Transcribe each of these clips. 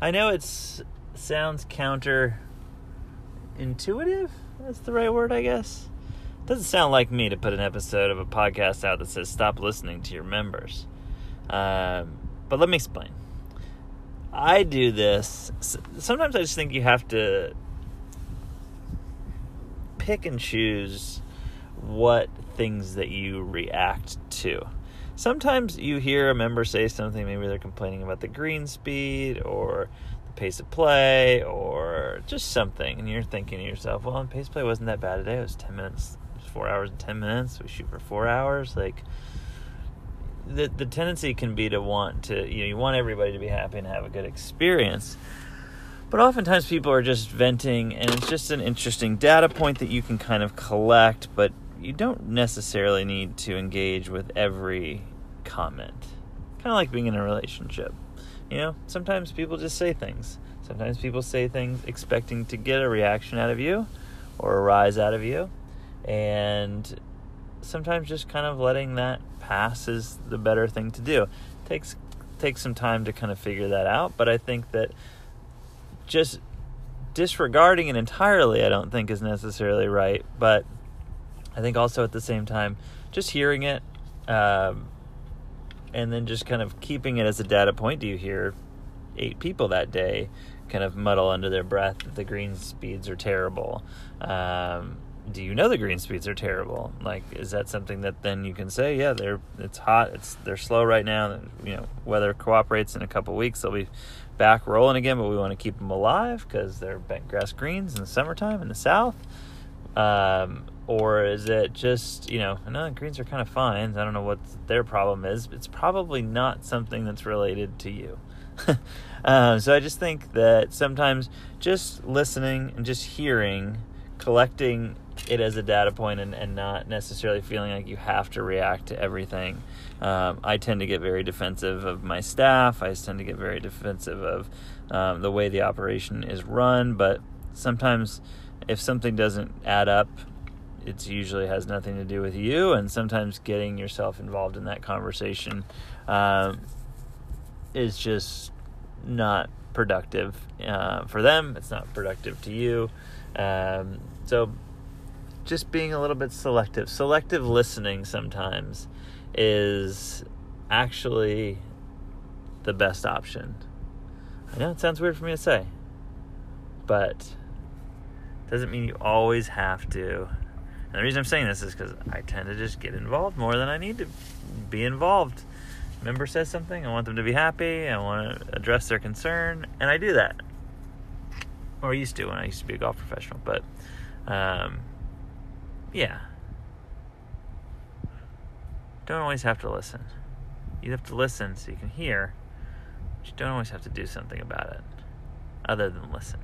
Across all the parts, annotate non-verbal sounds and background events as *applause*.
I know it sounds counter intuitive. That's the right word, I guess. It Doesn't sound like me to put an episode of a podcast out that says stop listening to your members. Um, but let me explain. I do this. Sometimes I just think you have to pick and choose what things that you react to. Sometimes you hear a member say something, maybe they're complaining about the green speed or the pace of play or just something, and you're thinking to yourself, well, pace play wasn't that bad today. It was 10 minutes, four hours and 10 minutes. We shoot for four hours. Like, the, the tendency can be to want to, you know, you want everybody to be happy and have a good experience. But oftentimes people are just venting, and it's just an interesting data point that you can kind of collect, but you don't necessarily need to engage with every comment. Kind of like being in a relationship. You know, sometimes people just say things. Sometimes people say things expecting to get a reaction out of you or a rise out of you. And sometimes just kind of letting that pass is the better thing to do. It takes takes some time to kind of figure that out, but I think that just disregarding it entirely, I don't think is necessarily right. But I think also at the same time, just hearing it, um, and then just kind of keeping it as a data point. Do you hear eight people that day kind of muddle under their breath that the green speeds are terrible? Um, do you know the green speeds are terrible? Like, is that something that then you can say, yeah, they're it's hot, it's they're slow right now. You know, weather cooperates in a couple weeks, they'll be back rolling again, but we want to keep them alive because they're bent grass greens in the summertime in the south. Um, or is it just you know, no, greens are kind of fine. I don't know what their problem is. It's probably not something that's related to you. uh, *laughs* so I just think that sometimes just listening and just hearing, collecting it as a data point and, and not necessarily feeling like you have to react to everything. Um, I tend to get very defensive of my staff. I tend to get very defensive of um, the way the operation is run. But sometimes, if something doesn't add up, it usually has nothing to do with you. And sometimes getting yourself involved in that conversation um, is just not productive uh, for them. It's not productive to you. Um, so just being a little bit selective. Selective listening sometimes is actually the best option. I know it sounds weird for me to say, but doesn't mean you always have to. And the reason I'm saying this is because I tend to just get involved more than I need to be involved. Member says something, I want them to be happy, I want to address their concern, and I do that. Or I used to when I used to be a golf professional, but um, yeah. Don't always have to listen. You have to listen so you can hear, but you don't always have to do something about it other than listen.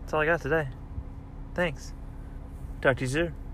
That's all I got today. Thanks. Talk to you soon.